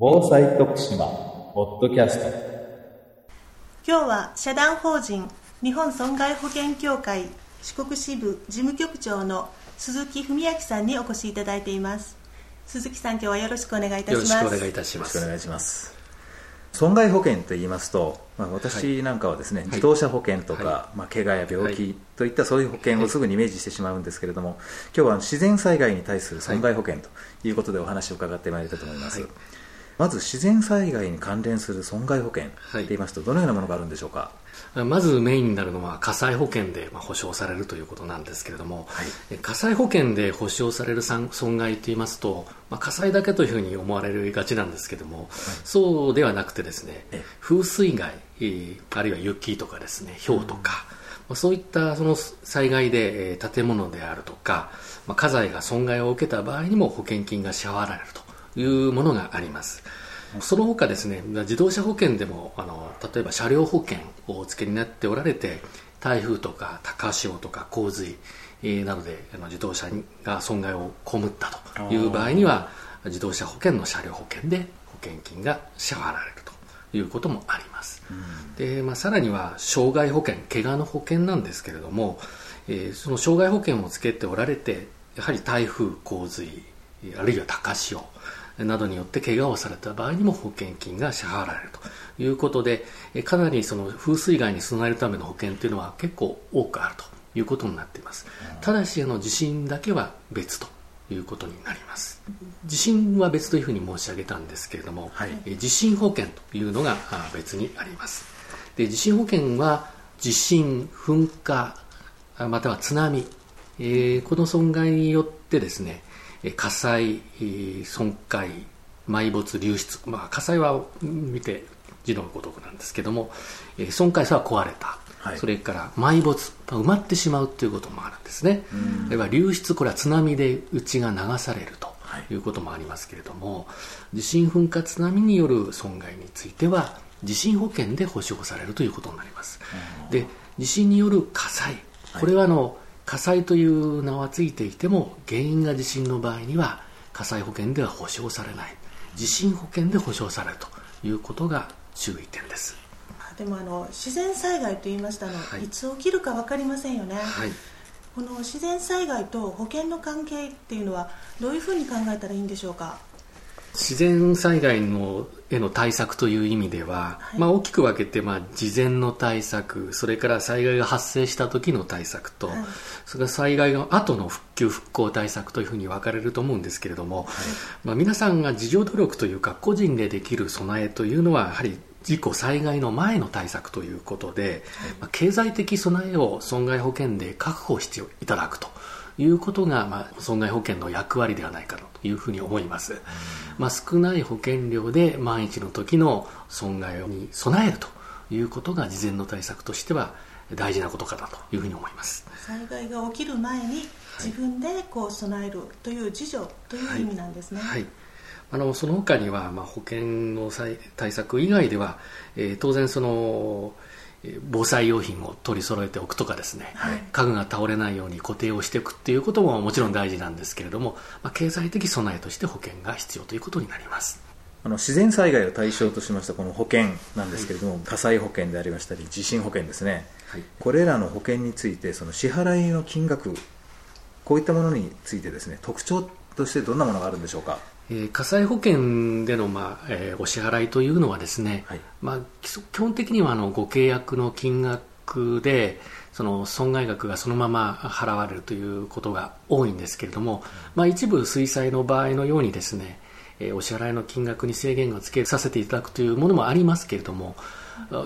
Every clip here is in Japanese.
防災徳島ポッドキャスト。今日は社団法人日本損害保険協会四国支部事務局長の鈴木文明さんにお越しいただいています。鈴木さん今日はよろしくお願いいたします。よろしくお願いいたします。お願いします。損害保険といいますと、まあ、私なんかはですね、自動車保険とか、はまあ、怪我や病気といったそういう保険をすぐにイメージしてしまうんですけれども、今日は自然災害に対する損害保険ということでお話を伺ってまいりたいと思います、はいまず自然災害に関連する損害保険はい。といいますとどのようなものがあるんでしょうか、まずメインになるのは火災保険でまあ保証されるということなんですけれども、はい。え火災保険で保証される損損害といいますと、まあ、火災だけというふうに思われがちなんですけども、そうではなくてですねええ。風水害、えーあるいは雪とかですね氷とか、まあそういったその災害で、えー建物であるとか、まあ、家財が損害を受けた場合にも保険金が支払われるというものがあります。その他ですね自動車保険でもあの例えば車両保険をお付けになっておられて台風とか高潮とか洪水、えーなどであの自動車が損害を被ったという場合には自動車保険の車両保険で保険金が支払われるということもあります、でまあ、さらには傷害保険怪我の保険なんですけれども、えーその傷害保険をつけておられてやはり台風洪水あるいは高潮などによって怪我をされた場合にも保険金が支払われるということでえかなりその風水害に備えるための保険というのは結構多くあるということになっています。ただしあの地震だけは別ということになります。地震は別というふうに申し上げたんですけれども、はい。え地震保険というのがあ別にあります。で地震保険は地震噴火あまたは津波、えーこの損害によってですねえー火災、えー損壊埋没流出、まあ、火災はうん見て字のごとくなんですけども、えー損壊さは壊れた、はい。それから埋没埋まってしまうということもあるんですね。あるいは流出これは津波で家が流されるとはい。いうこともありますけれども、地震噴火津波による損害については地震保険で保証されるということになります。で地震による火災。これはあの、火災という名はついていても原因が地震の場合には火災保険では保証されない。地震保険で保証されるということが注意点です。あでもあの自然災害と言いましたの、はい。い、つ起きるか分かりませんよね、はい。この自然災害と保険の関係っていうのはどういうふうに考えたらいいんでしょうか？自然災害のへの対策という意味では、はい。まあ、大きく分けて、まあ、事前の対策それから災害が発生した時の対策と、はい。それから災害の後の復旧復興対策というふうに分かれると思うんですけれども、まあ、皆さんが自助努力というか個人でできる備えというのはやはり事故災害の前の対策ということで、まあ、経済的備えを損害保険で確保していただくということが、まあ、損害保険の役割ではないかというふうに思います、まあ、少ない保険料で万一の時の損害に備えるということが事前の対策としては大事なことかなというふうに思います。災害が起きる前に自分でこう備えるという自助という意味なんですね、はい、あのその他には、まあ、保険の際対策以外では、えー当然そのえー防災用品を取り揃えておくとかですね、はい。家具が倒れないように固定をしていくっていうことももちろん大事なんですけれども、まあ、経済的備えとして保険が必要ということになります。あの自然災害を対象としましたこの保険なんですけれども、火災保険でありましたり地震保険ですね、はい。これらの保険についてその支払いの金額こういったものについてですね特徴としてどんなものがあるんでしょうか？えー火災保険での、まあえーお支払いというのはですね、はい。まあ、基本的にはあのご契約の金額でその損害額がそのまま払われるということが多いんですけれども、まあ、一部水災の場合のようにですね、えーお支払いの金額に制限をつけさせていただくというものもありますけれども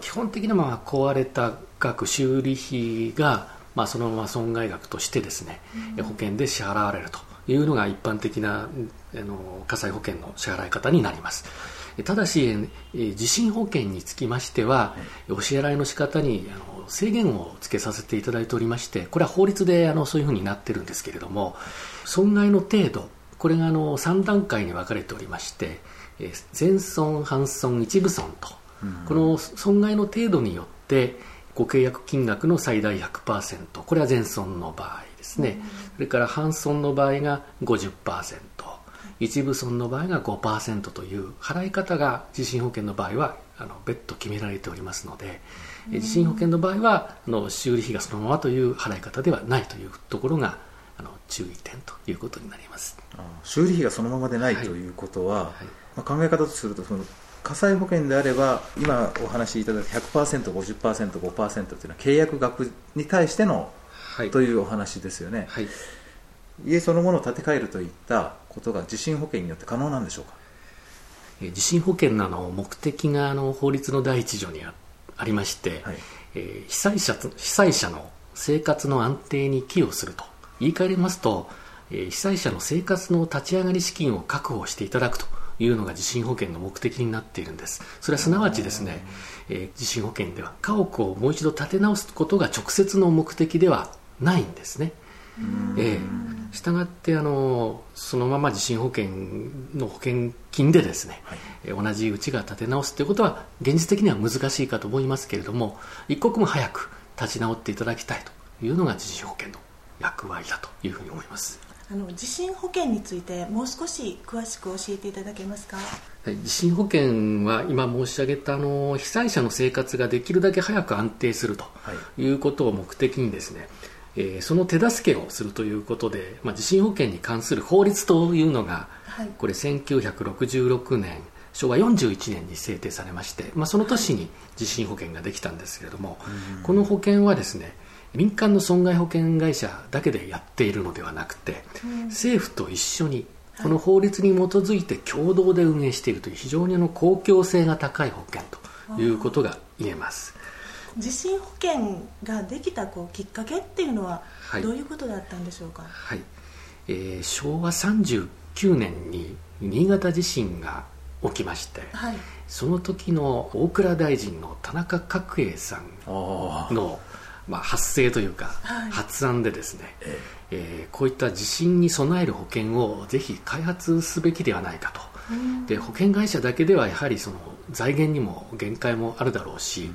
基本的にはまあ壊れた額修理費が、まあ、そのまま損害額としてですね、えー保険で支払われるというのが一般的なあの火災保険の支払い方になります。えただしえー地震保険につきましてはお支払いの仕方にあの制限をつけさせていただいておりましてこれは法律であのそういうふうになってるんですけれども損害の程度これがあの3段階に分かれておりましてえー全損半損一部損とこの損害の程度によってご契約金額の最大100%これは全損の場合ですね、それから半損の場合が50%一部損の場合が5%という払い方が地震保険の場合はあの別途決められておりますので、地震保険の場合はあの修理費がそのままという払い方ではないというところがあの注意点ということになります。修理費がそのままでない、はい、ということは、はい、まあ、考え方とするとその火災保険であれば今お話しいただいた 100%50%5% というのは契約額に対しての、はい、というお話ですよね、はい、家そのものを建て替えるといったことが地震保険によって可能なんでしょうか？地震保険のの目的があの法律の第一条にありまして、はい、えー、被災者被災者の生活の安定に寄与すると。言い換えますと、えー、被災者の生活の立ち上がり資金を確保していただくというのが地震保険の目的になっているんです。それはすなわちですね、えー、地震保険では家屋をもう一度建て直すことが直接の目的ではないんですねえー、したがってあのそのまま地震保険の保険金でですね、はい、同じうちが建て直すということは現実的には難しいかと思いますけれども一刻も早く立ち直っていただきたいというのが地震保険の役割だというふうに思います。あの地震保険についてもう少し詳しく教えていただけますか、はい、地震保険は今申し上げたあの被災者の生活ができるだけ早く安定するということを目的にですね、えー、その手助けをするということで、まあ、地震保険に関する法律というのが、はい、これ1966年昭和41年に制定されまして、まあ、その年に地震保険ができたんですけれども、はい、この保険はですね民間の損害保険会社だけでやっているのではなくて、うん、政府と一緒にこの法律に基づいて共同で運営しているという非常にあの公共性が高い保険ということが言えます。地震保険ができたこうきっかけっていうのはどういうことだったんでしょうか、はい、えー、昭和39年に新潟地震が起きまして、はい、その時の大蔵大臣の田中角栄さんの、まあ、発生というか、はい、発案でですね、ええ。ー、こういった地震に備える保険をぜひ開発すべきではないかと、で保険会社だけではやはりその財源にも限界もあるだろうし、うん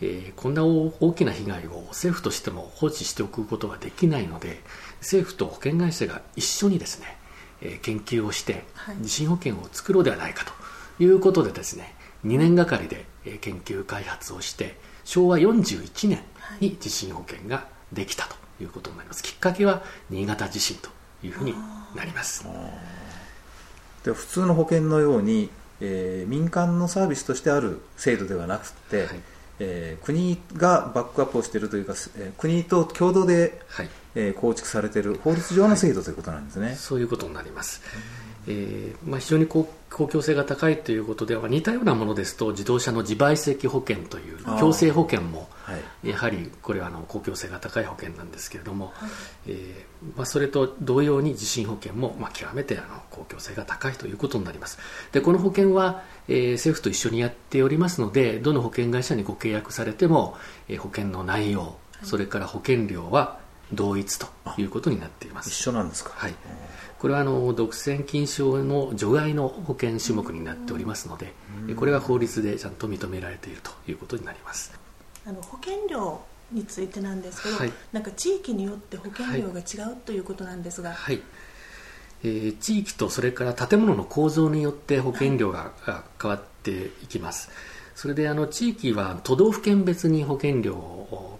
えー、こんな大きな被害を政府としても放置しておくことはできないので政府と保険会社が一緒にですね、えー、研究をして地震保険を作ろうではないかということでですね2年がかりで研究開発をして昭和41年に地震保険ができたということになります。きっかけは新潟地震というふうになります。で普通の保険のように、えー、民間のサービスとしてある制度ではなくて、はいえー、国がバックアップをしているというか、えー、国と共同で、はい。えー、構築されている法律上の制度ということなんですね、はい、そういうことになります、えーまあ、非常に公公共性が高いということでは似たようなものですと自動車の自賠責保険という強制保険もやはりこれはあの公共性が高い保険なんですけれども、はい、えー、まあ、それと同様に地震保険もまあ極めてあの公共性が高いということになります。でこの保険は、えー、政府と一緒にやっておりますのでどの保険会社にご契約されても、えー、保険の内容それから保険料は同一ということになっています。一緒なんですか？はい。これはあの独占禁止法の除外の保険種目になっておりますのでこれは法律でちゃんと認められているということになりますあの保険料についてなんですけど、はい、なんか地域によって保険料が違うということなんですが、はい、えー、地域とそれから建物の構造によって保険料が変わっていきます、それであの地域は都道府県別に保険料を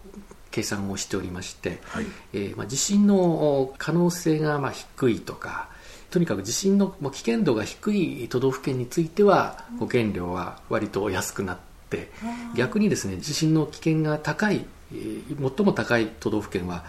計算をしておりまして、はい、えー、まあ、地震の可能性がまあ低いとかとにかく地震の危険度が低い都道府県については保険料は割と安くなってって逆にですね地震の危険が高い、えー、最も高い都道府県は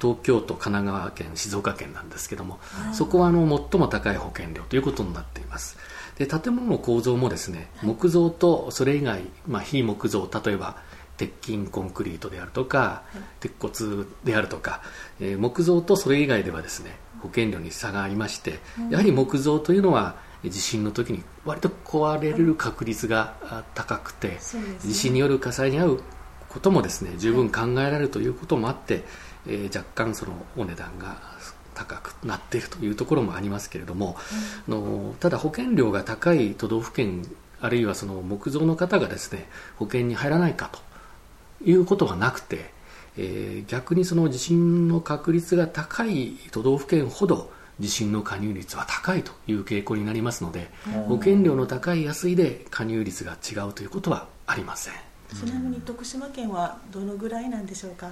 東京都、神奈川県、静岡県なんですけども、そこはあの最も高い保険料ということになっています。で建物の構造もですね木造とそれ以外、まあ、非木造例えば鉄筋コンクリートであるとか、鉄骨であるとか、えー、木造とそれ以外ではですね保険料に差がありまして、やはり木造というのは地震の時に割と壊れる確率が高くて、ね、地震による火災に遭うこともですね十分考えられるということもあって、えー、若干そのお値段が高くなっているというところもありますけれども、うん、のただ保険料が高い都道府県あるいはその木造の方がですね保険に入らないかということはなくて、えー、逆にその地震の確率が高い都道府県ほど地震の加入率は高いという傾向になりますので、保険料の高い安いで加入率が違うということはありません。ちなみに徳島県はどのぐらいなんでしょうか？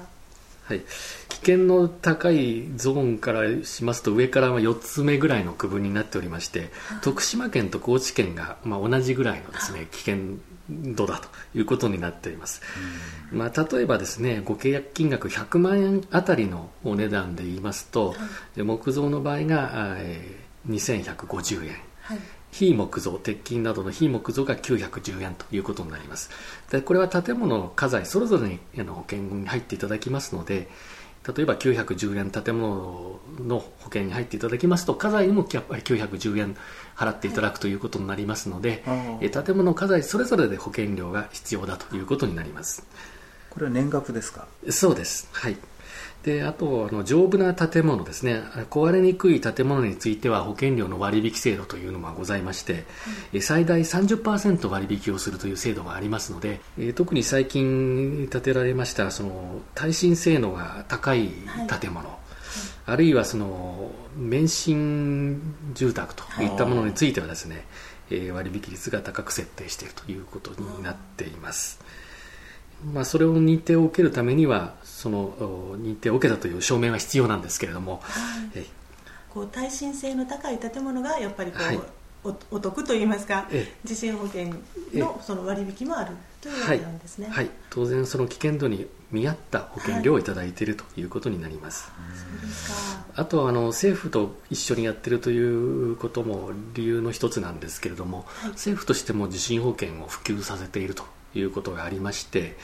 はい、危険の高いゾーンからしますと上からは4つ目ぐらいの区分になっておりまして、徳島県と高知県がまあ同じぐらいのですね危険度だということになっています、まあ、例えばですねご契約金額100万円あたりのお値段で言いますと、木造の場合が、えー、2150円、はい。非木造鉄筋などの非木造が910円ということになります。でこれは建物の家財それぞれに保険に入っていただきますので例えば910円建物の保険に入っていただきますと家財にもやっぱり910円払っていただくということになりますので、はい、建物家財それぞれで保険料が必要だということになります。これは年額ですか？そうです。はいであとあの丈夫な建物ですね。壊れにくい建物については保険料の割引制度というのがございまして、うん、最大30%割引をするという制度がありますので特に最近建てられましたその耐震性能が高い建物、はい。あるいはその免震住宅とい。ったものについてはですね、え割引率が高く設定しているということになっています。まあ、それを認定を受けるためにはその認定を受けたという証明は必要なんですけれども、はい、こう耐震性の高い建物がやっぱりこう、はい、おお得といいますか地震保険のその割引もあるというわけなんですね、はい、はい、当然その危険度に見合った保険料をいただいているということになります、あとはあの政府と一緒にやっているということも理由の一つなんですけれども、政府としても地震保険を普及させているということがありまして、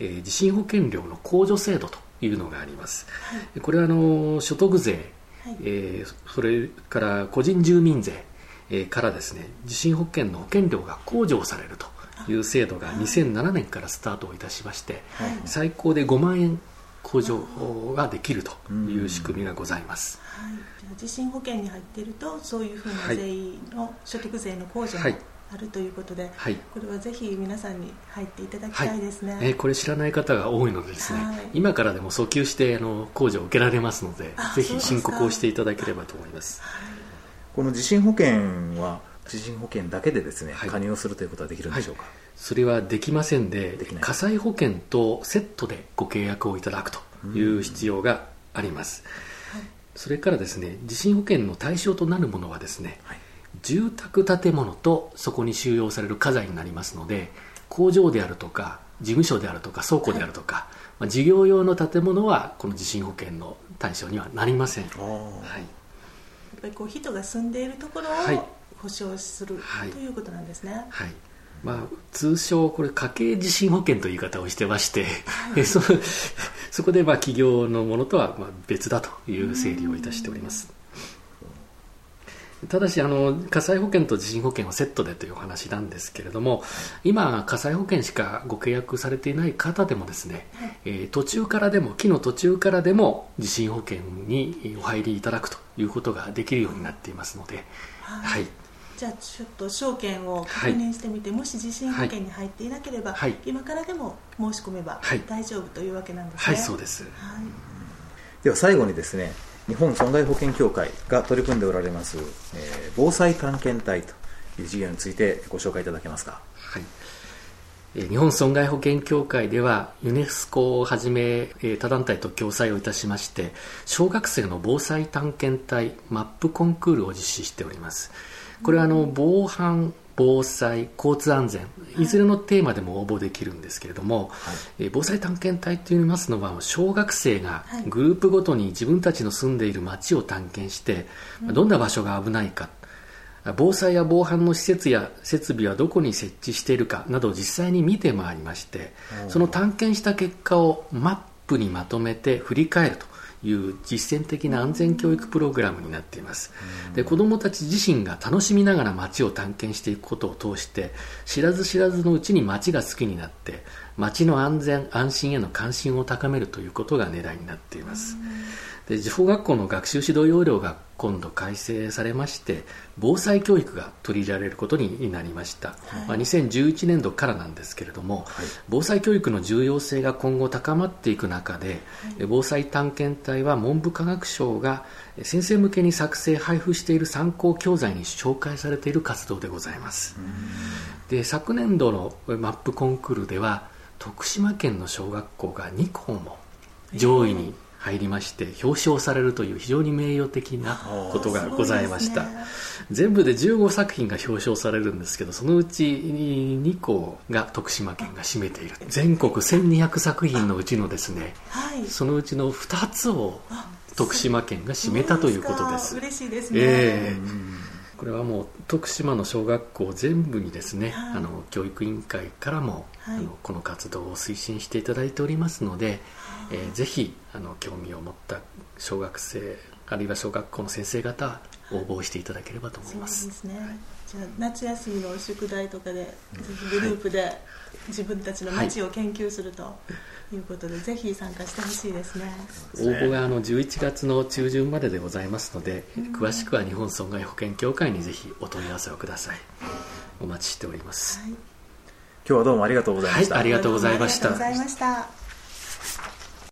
えー、地震保険料の控除制度というのがあります、はい、これはあの所得税、はい、えー、それから個人住民税、えー、からですね地震保険の保険料が控除されるという制度が2007年からスタートいたしまして、はい、最高で5万円控除ができるという仕組みがございます、はい、地震保険に入っているとそういうふうな税の所得税の控除も、あるということで、はい、これはぜひ皆さんに入っていただきたいですね、はい、えー、これ知らない方が多いのでですね、はい、今からでも訴求してあの控除を受けられますのでぜひ申告をしていただければと思います、この地震保険は地震保険だけでですね、加入をするということはできるんでしょうか、それはできませんで火災保険とセットでご契約をいただくという必要があります、それからですね地震保険の対象となるものはですね、はい住宅建物とそこに収容される家財になりますので工場であるとか事務所であるとか倉庫であるとか、はい、まあ、事業用の建物はこの地震保険の対象にはなりません、はい、やっぱりこう人が住んでいるところを保証する、はい、ということなんですね、はい。まあ、通称これ家計地震保険という言い方をしてまして、はい、そ そこでまあ企業のものとはまあ別だという整理をいたしております、ただしあの火災保険と地震保険はセットでというお話なんですけれども今火災保険しかご契約されていない方でもですね、えー、途中からでも木の途中からでも地震保険にお入りいただくということができるようになっていますので、はい、じゃあちょっと証券を確認してみて、はい、もし地震保険に入っていなければ、はい、今からでも申し込めば大丈夫というわけなんですね。はい、そうです、では最後にですね日本損害保険協会が取り組んでおられます、えー、防災探検隊という事業についてご紹介いただけますか。はい日本損害保険協会ではユネスコをはじめ他団体と共催をいたしまして小学生の防災探検隊マップコンクールを実施しておりますこれはあの防犯防災交通安全い。ずれのテーマでも応募できるんですけれども、はい、防災探検隊といいますのは小学生がグループごとに自分たちの住んでいる街を探検して、はい、どんな場所が危ないか防災や防犯の施設や設備はどこに設置しているかなどを実際に見て回りましてその探検した結果をマップにまとめて振り返るという実践的な安全教育プログラムになっています。で子どもたち自身が楽しみながら街を探検していくことを通して知らず知らずのうちに街が好きになって町の安全安心への関心を高めるということが狙いになっています。で小学校の学習指導要領が今度改正されまして防災教育が取り入れられることになりました、はい、まあ、2011年度からなんですけれども、はい、防災教育の重要性が今後高まっていく中で、はい、防災探検隊は文部科学省が先生向けに作成配布している参考教材に紹介されている活動でございます。で昨年度のマップコンクールでは徳島県の小学校が2校も上位に入りまして表彰されるという非常に名誉的なことがございました、ね、全部で15作品が表彰されるんですけどそのうち2校が徳島県が占めている。全国1200作品のうちのですね、はい、そのうちの2つを徳島県が占めたということです。嬉しいですね、えーこれはもう徳島の小学校全部にですね、はい、あの教育委員会からも、はい、あのこの活動を推進していただいておりますので、はい、えー、ぜひあの興味を持った小学生あるいは小学校の先生方応募していただければと思います。そうですね。じゃあ夏休みの宿題とかで、ぜひグループで自分たちの街を研究するということで、ぜひ参加してほしいですね。応募があの11月の中旬まででございますので、詳しくは日本損害保険協会にぜひお問い合わせをください。お待ちしております。はい、今日はどうもありがとうございました。はい、ありがとうございました。ありがとうございました。